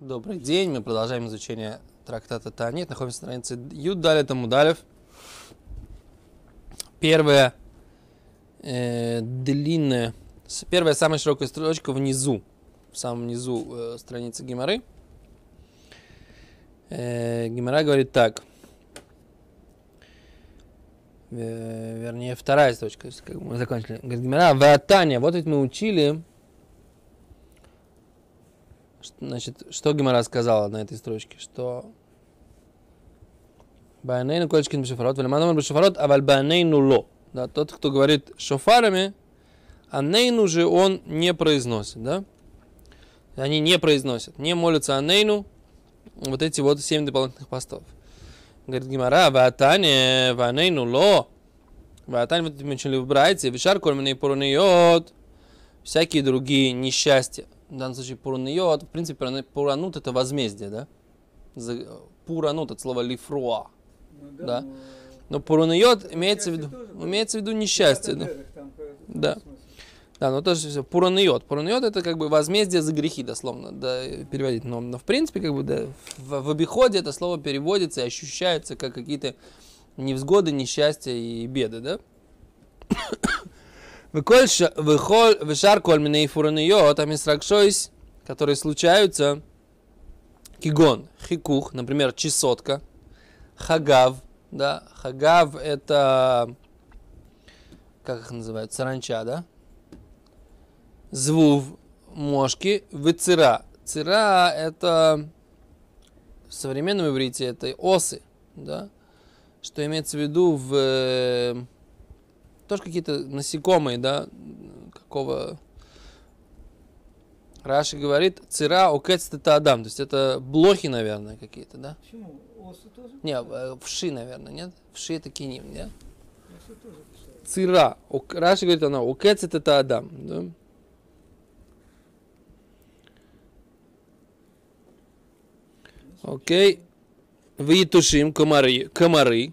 Добрый день, мы продолжаем изучение трактата Танит. Находимся на странице Юд Далит Амудалев. Первая э, длинная, первая самая широкая строчка внизу, в самом низу э, страницы Гимары. Э, Гимара говорит так. Э, вернее, вторая строчка, как мы закончили. Говорит Гимара, Ватания, вот ведь мы учили, Значит, что Гимара сказала на этой строчке? Что Банейну колечкин бешофарот, валиманомар бешофарот, а вальбанейну ло. Да, тот, кто говорит шофарами, а нейну же он не произносит, да? Они не произносят, не молятся о нейну, вот эти вот семь дополнительных постов. Говорит Гимара, ватане, ванейну ло, ватане, вот мы учили в Брайте, вишар корминый поруньот, всякие другие несчастья, в данном случае пурниот, в принципе, пуранут это возмездие, да? Пуранут от слова лифруа, ну, да? да? Но пурниот имеется в виду, имеется в виду несчастье, да? Да. Да, но тоже все. Пураниот. Пураниот это как бы возмездие за грехи, дословно, да, переводить. Но, но в принципе, как бы, да, в, в обиходе это слово переводится и ощущается как какие-то невзгоды, несчастья и беды, да? Вышар коль миней фураниот, а мисракшойс, которые случаются, кигон, хикух, например, чесотка, хагав, да, хагав это, как их называют, саранча, да, звув, мошки, выцира. Цира это в современном иврите это осы, да, что имеется в виду в тоже какие-то насекомые, да, какого... Раши говорит, цира окец это адам, то есть это блохи, наверное, какие-то, да? Почему? Осы тоже? Не, э, вши, наверное, нет? Вши это киним, нет? Цира. Раши говорит, она окец это адам, да? Окей. Витушим комары, комары.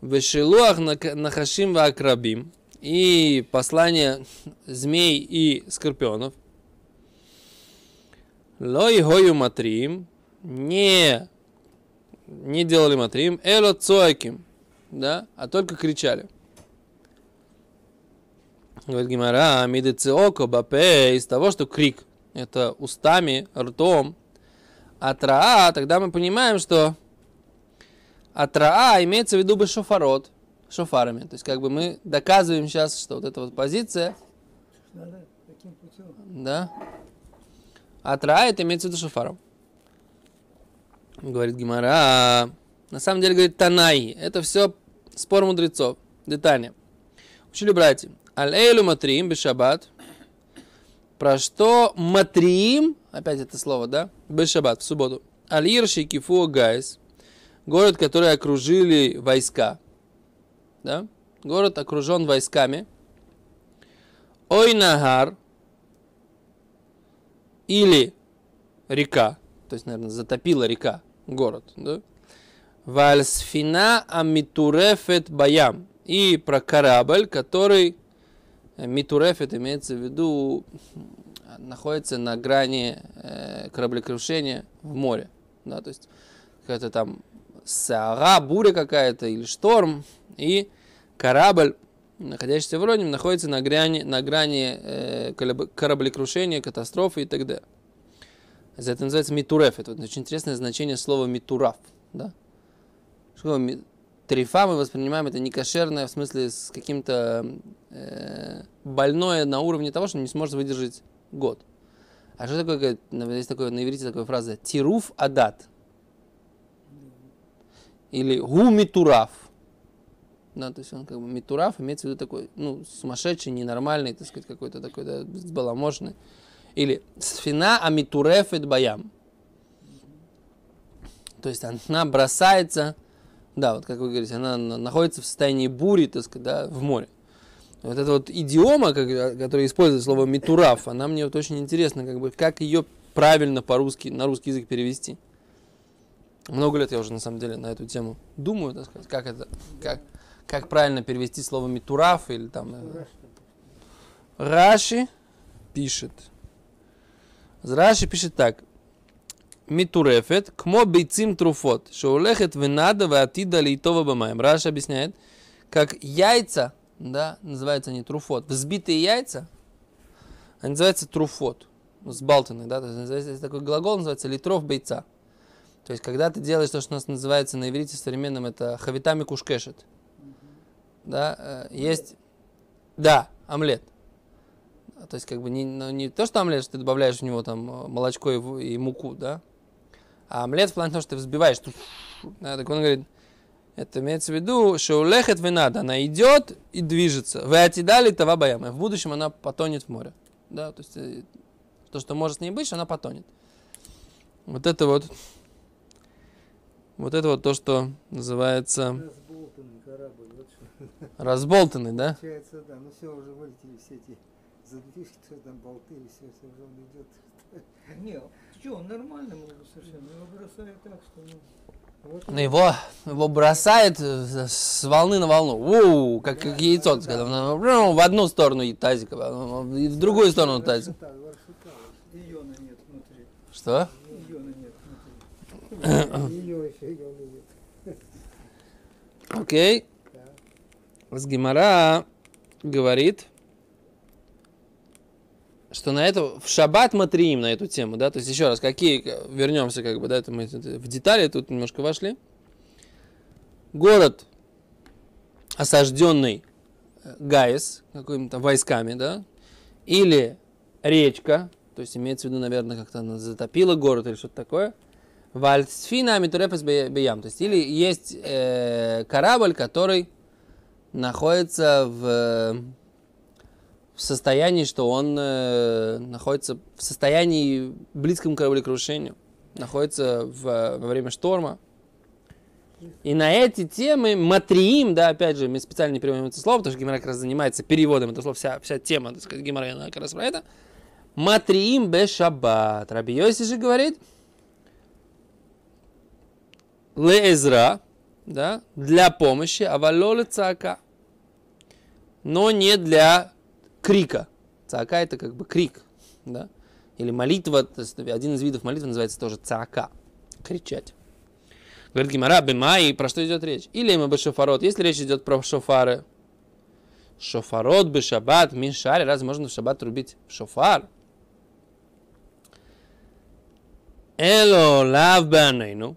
Вешелуах нахашим вакрабим. И послание змей и скорпионов. Лой хою матрим. Не, не делали матрим. Эло цоаким. Да, а только кричали. Говорит Гимара, мидецеоко бапе, из того, что крик, это устами, ртом, атраа, тогда мы понимаем, что а траа имеется в виду бы шофарот, шофарами. То есть как бы мы доказываем сейчас, что вот эта вот позиция. Да. А траа это имеется в виду шофаром. Говорит Гимара. На самом деле говорит Танай. Это все спор мудрецов. Детально. Учили братья. Аль-эйлу матрим бешабат. Про что матрим, опять это слово, да? Бешабат, в субботу. Аль-ирши кифу гайс город, который окружили войска. Да? Город окружен войсками. Ойнагар или река, то есть, наверное, затопила река город. Да? Вальсфина амитурефет баям. И про корабль, который митурефет имеется в виду находится на грани э, кораблекрушения в море. Да, то есть какая-то там сара, буря какая-то или шторм, и корабль, находящийся в Роним, находится на грани, на грани э, кораблекрушения, катастрофы и так далее. Это называется митуреф. Это очень интересное значение слова митураф. Да? Что трифа мы воспринимаем это не кошерное, в смысле с каким-то э, больное на уровне того, что не сможет выдержать год. А что такое, есть такое на иврите такая фраза, тируф адат или гу митураф. Да, то есть он как бы митураф имеется в виду такой, ну, сумасшедший, ненормальный, так сказать, какой-то такой, да, сбаламошный. Или сфина амитурефет баям. То есть она бросается, да, вот как вы говорите, она находится в состоянии бури, так сказать, да, в море. Вот эта вот идиома, которая использует слово митураф, она мне вот очень интересна, как бы, как ее правильно по-русски, на русский язык перевести. Много лет я уже на самом деле на эту тему думаю, так сказать, как это, как, как правильно перевести слово митураф или там. Э, Раши пишет. Раши пишет так. митурефет, кмо бейцим труфот, шоулехет венада ватида лейтова бамаем. Раш объясняет, как яйца, да, называются они труфот, взбитые яйца, они называются труфот, сбалтанные, да, то есть такой глагол называется литров бейца. То есть, когда ты делаешь то, что у нас называется на иврите современном, это хавитами кушкешет. Да, э, есть, да, омлет. То есть, как бы не, ну, не то, что омлет, что ты добавляешь в него там э, молочко и, и муку, да, а омлет в плане того, что ты взбиваешь. Да, так он говорит, это имеется в виду, что лехет надо, она идет и движется. Вы отидали това баяма. В будущем она потонет в море. Да, то есть э, то, что может с ней быть, она потонет. Вот это вот, вот это вот то, что называется... Разболтанный корабль, вот что. Разболтанный, да? Получается, да, ну все, уже вылетели все эти задвижки, что там болты, и все, все уже он идет. Не, что, он нормальный был совершенно. Его бросает так, что ну. Вот Ну, его, его бросает э, с волны на волну. Уу, как, как яйцо. Когда оно, ну, в одну сторону и тазик, а и в другую сторону тазик. Варшута, варшута, вот. Иона нет внутри. Что? Иона нет внутри. Ее еще ее нет. Окей. С Гимара говорит, что на это в шаббат матриим на эту тему, да, то есть еще раз, какие, вернемся как бы, да, это мы в детали тут немножко вошли. Город осажденный э, Гаис, какими-то войсками, да, или речка, то есть имеется в виду, наверное, как-то она затопила город или что-то такое, Вальсфина Митурефес Беям, то есть или есть э, корабль, который находится в, в состоянии, что он э, находится в состоянии близком к кораблекрушению, находится в, во время шторма. И на эти темы матриим, да, опять же, мы специально не переводим это слово, потому что Гимара как раз занимается переводом этого слова, вся, вся тема, так сказать, Гимара, как раз про это. Матриим бе шаббат. Раби Йоси же говорит, леэзра, да, для помощи, а валоле цака, но не для крика. Цака это как бы крик, да, или молитва, то есть один из видов молитвы называется тоже цака, кричать. Говорит Гимара, бемай, про что идет речь? Или мы бы шофарот, если речь идет про шофары, шофарот бы шаббат, миншаре, разве можно в шаббат рубить в шофар? Эло лав банейну,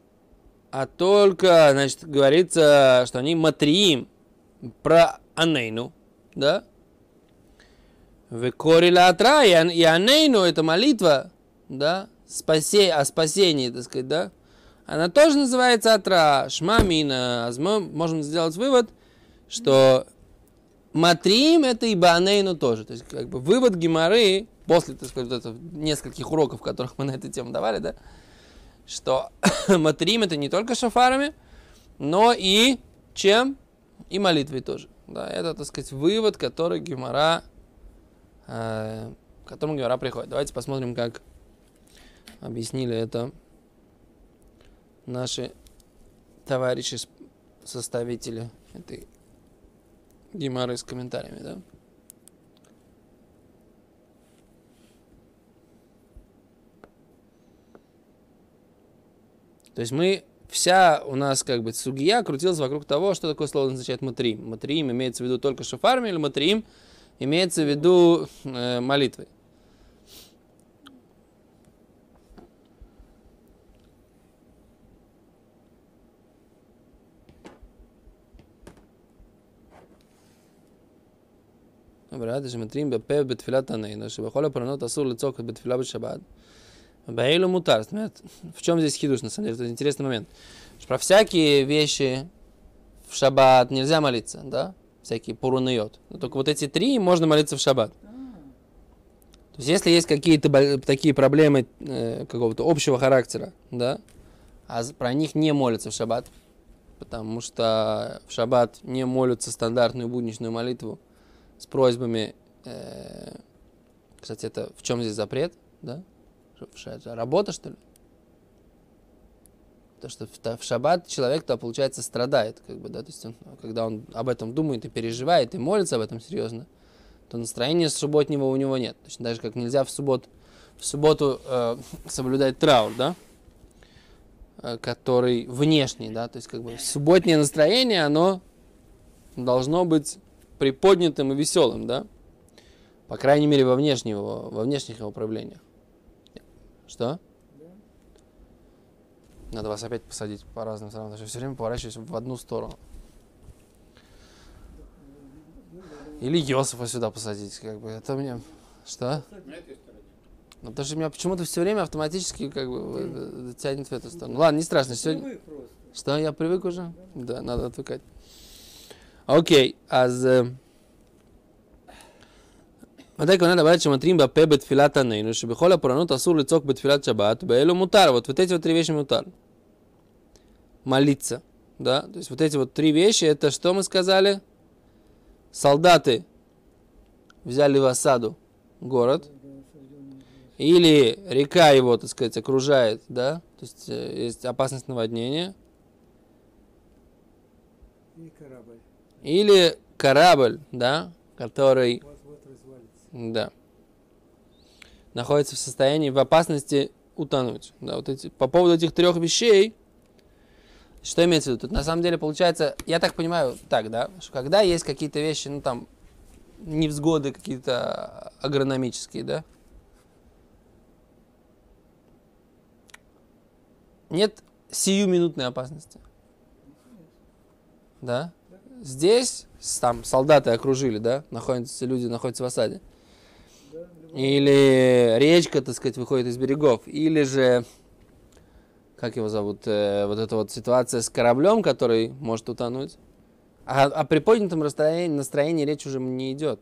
а только, значит, говорится, что они матриим про анейну, да? Векорила атра, и анейну, это молитва, да, спасе, о спасении, так сказать, да? Она тоже называется атра, шмамина. Мы можем сделать вывод, что матрим это и банейну тоже. То есть, как бы вывод геморы, после, так сказать, нескольких уроков, которых мы на эту тему давали, да, что матрим это не только шафарами, но и чем? И молитвой тоже. Да, это, так сказать, вывод, который Гемора, э, к которому Гемора приходит. Давайте посмотрим, как объяснили это наши товарищи, составители этой Геморы с комментариями, да? То есть мы, вся у нас как бы сугия крутилась вокруг того, что такое слово означает матрим. Матрим имеется в виду только шафарми или матрим имеется в виду э, молитвой. ברעד שמתרים בפה בתפילת עננו, שבכל הפרנות אסור לצעוק בתפילה בשבת, Баилу мутар. В чем здесь хидуш, на самом деле? Это интересный момент. Про всякие вещи в шаббат нельзя молиться, да? Всякие пурунайот. Но только вот эти три можно молиться в шаббат. То есть, если есть какие-то такие проблемы э, какого-то общего характера, да, а про них не молятся в шаббат, потому что в шаббат не молятся стандартную будничную молитву с просьбами, э, кстати, это в чем здесь запрет, да? Это работа, что ли? То, что в, шаббат человек-то, получается, страдает, как бы, да, то есть он, когда он об этом думает и переживает, и молится об этом серьезно, то настроения субботнего у него нет. Точно так же, как нельзя в, суббот, в субботу э, соблюдать траур, да? э, который внешний, да, то есть как бы субботнее настроение, оно должно быть приподнятым и веселым, да, по крайней мере во, внешнего, во внешних его проявлениях. Что? Надо вас опять посадить по разным сторонам, потому что все время поворачиваюсь в одну сторону. Или Йосифа сюда посадить, как бы, это мне... Что? Ну, потому что меня почему-то все время автоматически как бы э, тянет в эту сторону. Ладно, не страшно. Сегодня... Что, я привык уже? Да, надо отвыкать. Окей, אז... מתי כהונה לבית שמתרים בפה בתפילת עננו, שבכל הפורענות אסור לצעוק בתפילת שבת, באלו мутар. Вот, вот эти вот три вещи мутар. Молиться. Да? То есть вот эти вот три вещи, это что мы сказали? Солдаты взяли в осаду город, или река его, так сказать, окружает, да, то есть э, есть опасность наводнения, И корабль. или корабль, да, который, Вот-вот развалится. да, находится в состоянии, в опасности утонуть. Да, вот эти, по поводу этих трех вещей, что имеется в виду? Тут на самом деле получается, я так понимаю, так, да, что когда есть какие-то вещи, ну там, невзгоды какие-то агрономические, да, нет сиюминутной опасности. Да? Здесь там солдаты окружили, да, находятся люди, находятся в осаде. Или речка, так сказать, выходит из берегов. Или же, как его зовут, э, вот эта вот ситуация с кораблем, который может утонуть. А о приподнятом настроении, настроении речь уже не идет.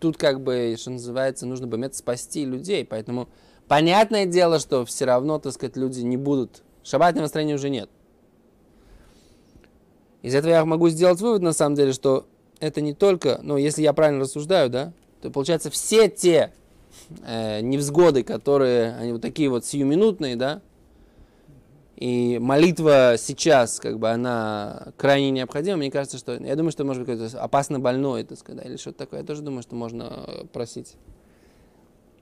Тут как бы, что называется, нужно бы уметь спасти людей. Поэтому понятное дело, что все равно, так сказать, люди не будут... Шабатного настроения уже нет. Из этого я могу сделать вывод, на самом деле, что это не только, ну, если я правильно рассуждаю, да, то получается все те э, невзгоды, которые, они вот такие вот сиюминутные, да, и молитва сейчас, как бы, она крайне необходима. Мне кажется, что, я думаю, что может быть какой-то опасно больной, так сказать, или что-то такое. Я тоже думаю, что можно э, просить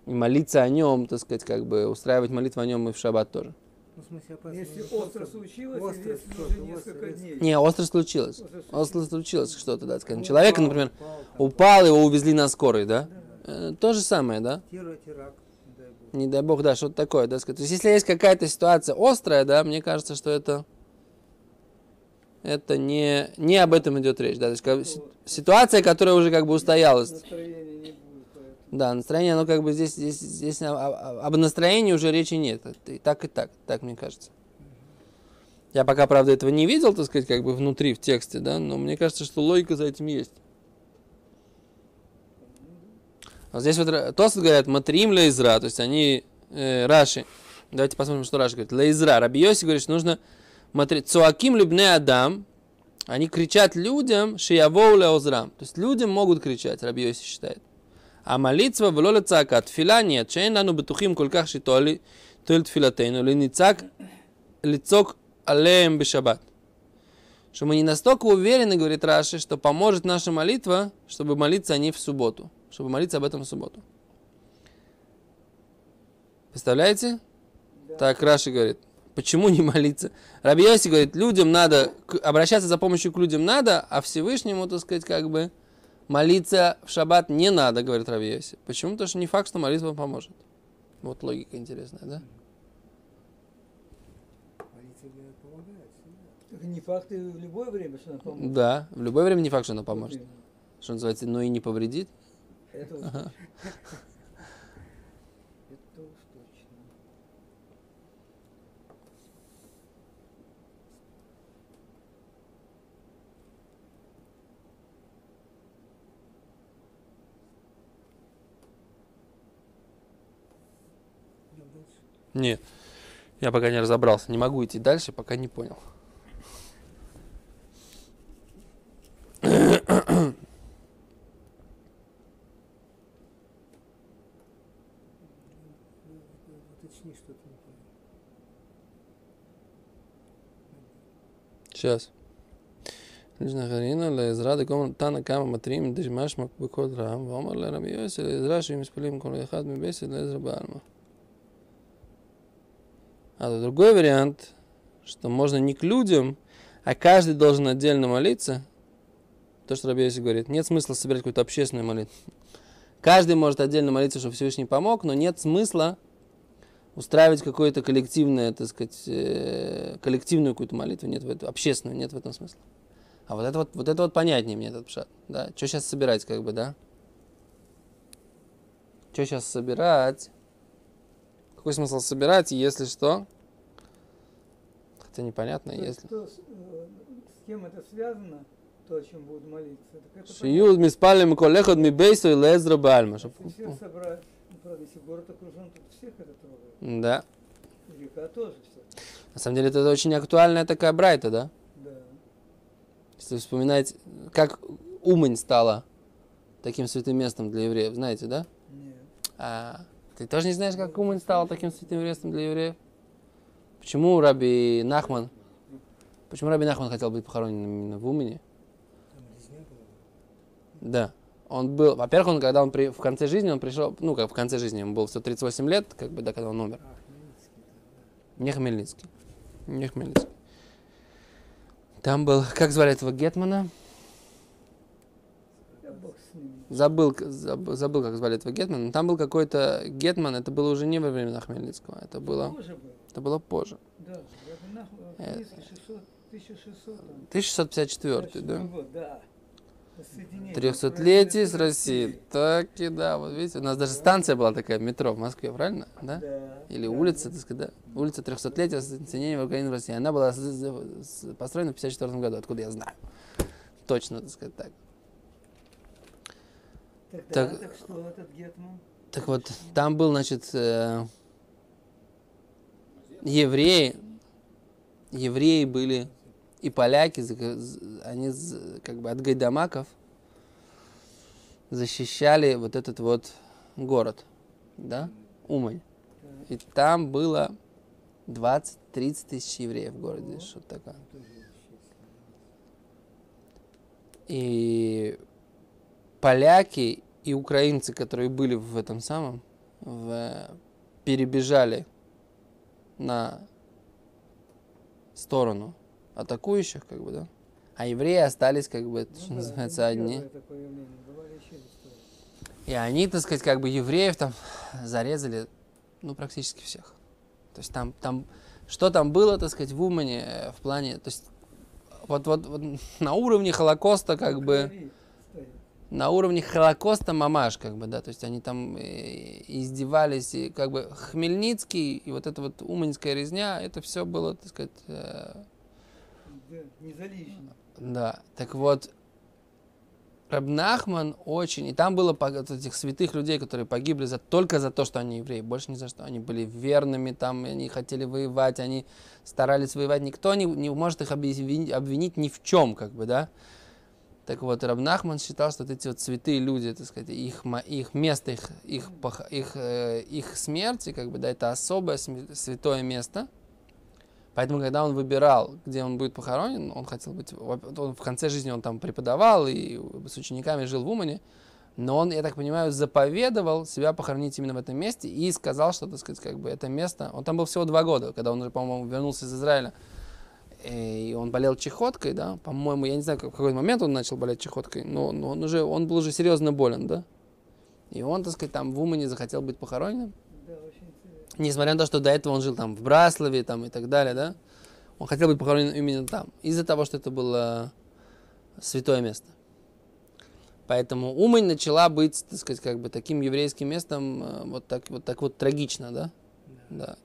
и молиться о нем, так сказать, как бы устраивать молитву о нем и в шаббат тоже. Ну, в смысле, опасно. Если не остро случилось, остро, или если уже несколько дней. Не, остро случилось. Остро Остро случилось что-то, да, скажем. Человека, упал, например, упал, там, упал, его увезли на скорой, да? Э, То же самое, да? Террор, теракт, не дай бог. Не дай бог, да, что-то такое, да, сказать. То есть, если есть какая-то ситуация острая, да, мне кажется, что это, это не, не об этом идет речь, да, то есть как ситуация, которая уже как бы устоялась, да, настроение, оно как бы здесь, здесь, здесь о- о- об настроении уже речи нет, и так и так, так мне кажется. Я пока, правда, этого не видел, так сказать, как бы внутри, в тексте, да, но мне кажется, что логика за этим есть. А здесь вот Тосфот говорят, матрим лейзра, то есть они, э, Раши, давайте посмотрим, что Раши говорит, лейзра, Раби Йоси говорит, что нужно матрить, цуаким любне адам, они кричат людям, шиявоу леозрам, то есть людям могут кричать, Раби Йоси считает. А молитва в лоле цака, тфила нет, шейн лану бетухим колках шитоли, толь тфилатейну, леницак, лицок алеем бешабат. Что мы не настолько уверены, говорит Раши, что поможет наша молитва, чтобы молиться о ней в субботу. Чтобы молиться об этом в субботу. Представляете? Да. Так Раши говорит. Почему не молиться? Раби Йоси говорит, людям надо, обращаться за помощью к людям надо, а Всевышнему, так сказать, как бы молиться в шаббат не надо, говорит Раби Йоси. Почему? Потому что не факт, что молитва поможет. Вот логика интересная, да? Не факт и в любое время, что она поможет. Да, в любое время не факт, что она поможет. Что называется, но и не повредит. Это Ага. Это уж точно. Идем дальше. Нет. Я пока не разобрался. Не могу идти дальше, пока не понял. Сейчас. Лишна Харина, ла изра, да тана кама матрим, дежмаш мак бекот раам, ва омар ла йосе, ла изра, шим исполим кон лехад ми бесед, ла изра баалма. А другой вариант, что можно не к людям, а каждый должен отдельно молиться, то, что Раби говорит, нет смысла собирать какую-то общественную молитву. Каждый может отдельно молиться, чтобы Всевышний помог, но нет смысла устраивать какое-то коллективное, так сказать, э, коллективную какую-то молитву, нет в этом, общественную, нет в этом смысла. А вот это вот, вот это вот понятнее мне этот пшат, да. Что сейчас собирать, как бы, да? Что сейчас собирать? Какой смысл собирать, если что? Хотя непонятно, То если... Что, с, э, с кем это связано, то, о чем будут молиться? Шиюд миспалим колехот ми бейсу и лезра бальма. Если всех собрать, ну, правда, если город окружен, то всех это трогает. Да. Река тоже все. На самом деле это очень актуальная такая брайта, да? Да. Если вспоминать, как Умань стала таким святым местом для евреев, знаете, да? Нет. А ты тоже не знаешь, как Умань стала таким святым местом для евреев? Почему Раби Нахман, почему Раби Нахман хотел быть похоронен именно в Умане? Да. Он был, во-первых, он, когда он при, в конце жизни, он пришел, ну, как в конце жизни, ему было 138 лет, как бы, да, когда он умер. Не Хмельницкий. Не Хмельницкий. Там был, как звали этого Гетмана? Забыл, забыл, как звали этого Гетмана. Там был какой-то Гетман, это было уже не во времена Хмельницкого, это было, Тоже был. это было позже. Да. Э. 600, 1600 там. 1654, да? год, да. Воссоединение 300-летие с Россией. Так и да, вот видите, у нас даже станция была такая, метро в Москве, правильно? Да? Да. Или да, улица, да. так сказать, да? Улица 300-летия соединения Украины в России. Она была построена в 54 году, откуда я знаю. Точно, так сказать, так. Так, Так- так что этот Гетман? Так вот, там был, значит, э, евреи, евреи были и поляки, они как бы от гайдамаков защищали вот этот вот город, да, Умань. И там было 20-30 тысяч евреев в городе, что-то такое. И поляки и украинцы, которые были в этом самом, в- перебежали на сторону атакующих, как бы, да. А евреи остались, как бы, Ну что да, называется, не одни. И они, так сказать, как бы евреев там зарезали, ну, практически всех. То есть там, там, что там было, так сказать, в Умане э, в плане, то есть вот, вот, вот на уровне Холокоста, как бы. На уровне Холокоста мамаш, как бы, да, то есть они там э, издевались, и как бы Хмельницкий и вот эта вот уманская резня, это все было, так сказать, э, Да, не за лишнее. да. Так вот, Рабнахман очень, и там было этих святых людей, которые погибли за, только за то, что они евреи, больше ни за что. Они были верными, там, они хотели воевать, они старались воевать. Никто не, не может их обвинить, обвинить ни в чем, как бы, да. Так вот, Рабнахман считал, что вот эти вот святые люди, так сказать, их, их место, их, их, их, э, их смерти, как бы, да, это особое святое место. Поэтому, когда он выбирал, где он будет похоронен, он хотел быть... Он в конце жизни он там преподавал и с учениками жил в Умане. Но он, я так понимаю, заповедовал себя похоронить именно в этом месте и сказал, что, так сказать, как бы это место... Он там был всего два года, когда он уже, по-моему, вернулся из Израиля. И он болел чехоткой, да, по-моему, я не знаю, в какой момент он начал болеть чехоткой, но, но он уже, он был уже серьезно болен, да. И он, так сказать, там в Умане захотел быть похороненным. Да. Несмотря на то, что до этого он жил там в Браславе там, и так далее, да, он хотел быть похоронен именно там, из-за того, что это было святое место. Поэтому Умань начала быть, так сказать, как бы таким еврейским местом э, вот так вот, так вот трагично, да? Да.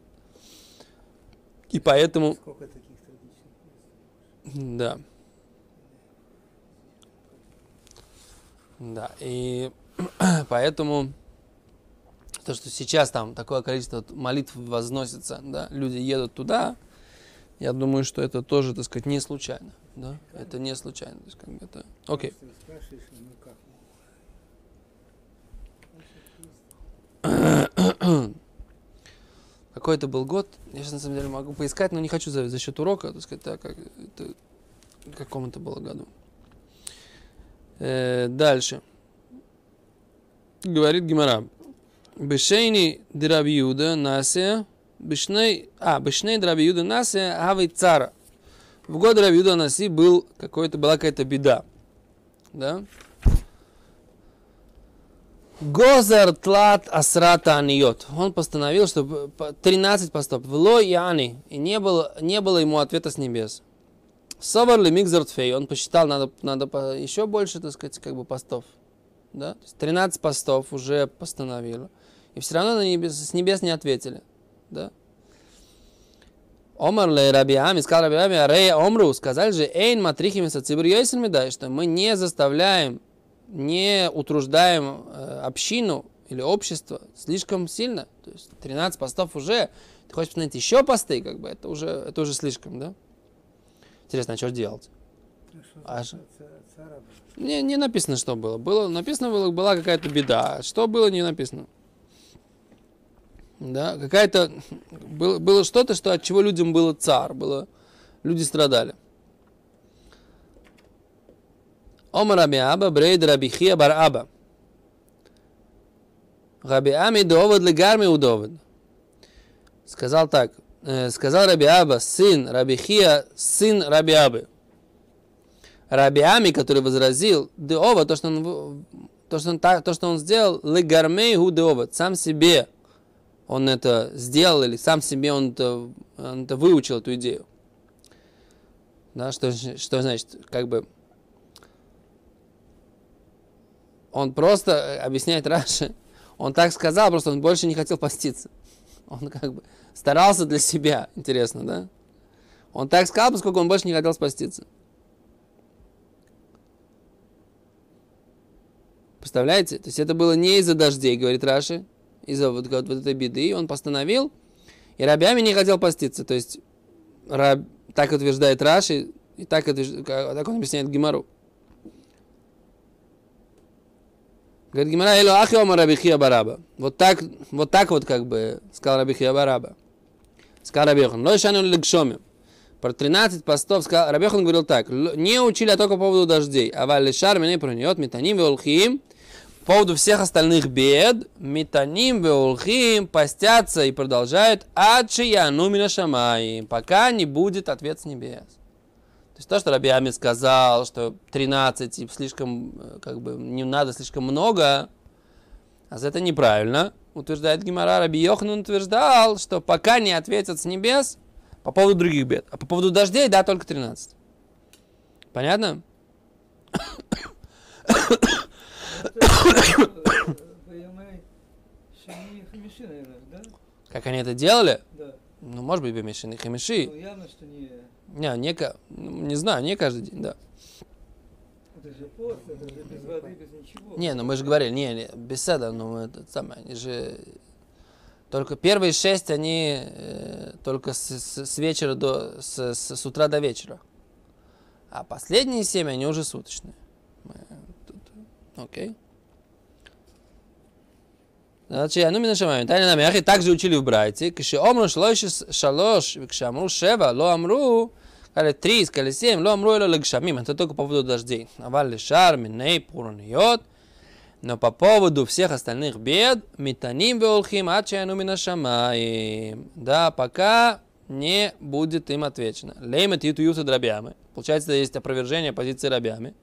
И поэтому, Сколько мест? Да. Да, и поэтому то, что сейчас там такое количество молитв возносится, да, люди едут туда, я думаю, что это тоже, так сказать, не случайно, да, это не случайно, то есть как бы это, окей. Просто спрашиваешь, ну? Какой это был год, я сейчас на самом деле могу поискать, но не хочу за, за счет урока, так сказать, так как это, каком это было году. Э, дальше. Говорит Гимара. Бешейни дираб Юда насе Бишней, а, Бишней Раби Юда Наси, Авы Цара. В год Раби Юда Наси был какой-то, была какая-то беда. Да? Гозер тлат асрата аниот. Он постановил, что 13 постов. Вло и ани. И не было, не было ему ответа с небес. Совар ли мигзартфей. Он посчитал, надо, надо еще больше, так сказать, как бы постов. Да? То есть 13 постов уже постановил. И все равно на небес, с небес не ответили. Да? Омар ле Раби Ами, сказал Раби Ами, Омру, сказали же, Эйн матрихим цибр что мы не заставляем не утруждаем э, общину или общество слишком сильно. То есть 13 постов уже, ты хочешь посмотреть еще посты, как бы, это уже, это уже слишком, да? Интересно, а что делать? А что? Не, не написано, что было. Было написано, было, была какая-то беда. Что было, не написано. Да, какая-то было, было что-то, что от чего людям было цар, было, люди страдали. Омар Раби Аба, Брейд Раби Хия Бар Аба. Раби Ами довод легарми удовод. Сказал так, сказал Раби Аба, сын Раби Хия, сын Раби Абы. Раби Ами, который возразил, Деова, то, что он, то, что он, то, что он сделал, легармей ху Деова, сам себе он это сделал, или сам себе он это, он это выучил, эту идею. Да, что, что значит, как бы, он просто э, объясняет Раши, он так сказал, просто он больше не хотел поститься. Он как бы старался для себя, интересно, да? Он так сказал, поскольку он больше не хотел спаститься. Представляете? То есть это было не из-за дождей, говорит Раши, из-за вот, вот, вот этой беды. Он постановил, и рабями не хотел поститься. То есть раб, так утверждает Раши, и так, так он объясняет Гимару. Говорит Гимара, Эло Ахи Омар Рабихия Бараба. Вот так, вот так вот как бы сказал Рабихия Бараба. Сказал Рабихон, Лой Шану Легшоми. Про 13 постов сказал, Рабихон говорил так, не учили, а только по поводу дождей. А валишар меня пронет, метаним веулхим. По поводу всех остальных бед, метаним веулхим постятся и продолжают, адши яну мина шамай, пока не будет ответ с небес есть то, что Раби Ами сказал, что 13 и слишком, э, как бы, не надо слишком много, а это неправильно, утверждает Гимара. Раби Йохан утверждал, что пока не ответят с небес по поводу других бед. А по поводу дождей, да, только 13. Понятно? Как они это делали? Да. Ну, может быть, Бемешин и Хамиши. Ну, явно, что не не, не, не знаю, не каждый день, да. Это же пост, это же без воды, без ничего. Не, ну мы же говорили, не, не беседа, ну это самое, они же... Только первые шесть, они э, только с, с, с вечера до, с, с, с утра до вечера. А последние семь, они уже суточные. Окей. Значит, ну мы шамаем. Тайна нами, ахи также учили в Брайте, кши омру шалош, кши амру шева, ло амру, Сказали три, сказали семь, ло амру эло легшамим. Это только по поводу дождей. Аваль шар, миней, пуруньот. Но по поводу всех остальных бед, метаним веолхим, ачаяну минашамаим. Да, пока не будет им отвечено. Леймет юту юта дробями. Получается, есть опровержение позиции рабями.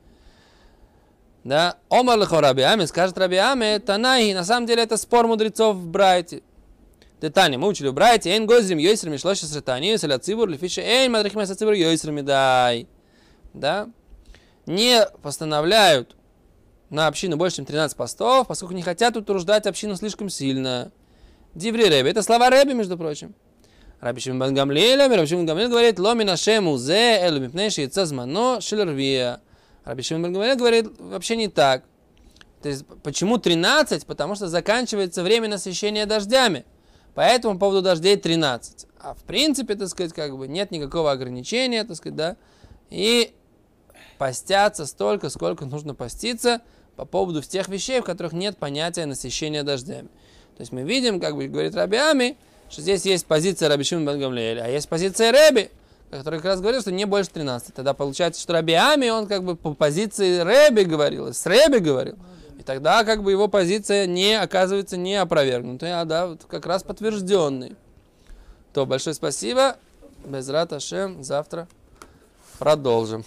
Да, Омар лехо рабиами, скажет рабиами, Танайи, на самом деле это спор мудрецов в Брайте. Детани, мы учили Брайте, Эйн Гозрим Йойсер Мишлоша Сретани, Саля Цибур, Лефиша Эйн Мадрахима Цибур Йойсер. Да? Не постановляют на общину больше, чем 13 постов, поскольку не хотят утруждать общину слишком сильно. Диври Рэби. Это слова Рэби, между прочим. Раби Шимон Бен Гамлиэля, Раби Шимон Гамлиэль говорит, Ломи нашему зе, элу мипнейши яйца змано, шилервия. Раби Шимон Бен говорит, вообще не так. То есть, почему 13? Потому что заканчивается время насыщения дождями. Поэтому по поводу дождей 13. А в принципе, так сказать, как бы нет никакого ограничения, так сказать, да. И постятся столько, сколько нужно поститься по поводу всех вещей, в которых нет понятия насыщения дождями. То есть мы видим, как бы говорит Рабиами, что здесь есть позиция Раби Шимон Бен а есть позиция Реби, который как раз говорил, что не больше 13. Тогда получается, что Рабиами, он как бы по позиции Реби говорил, с Реби говорил тогда как бы его позиция не оказывается не опровергнутой, а да, вот как раз подтвержденной. То, большое спасибо. Без Ашем. Завтра продолжим.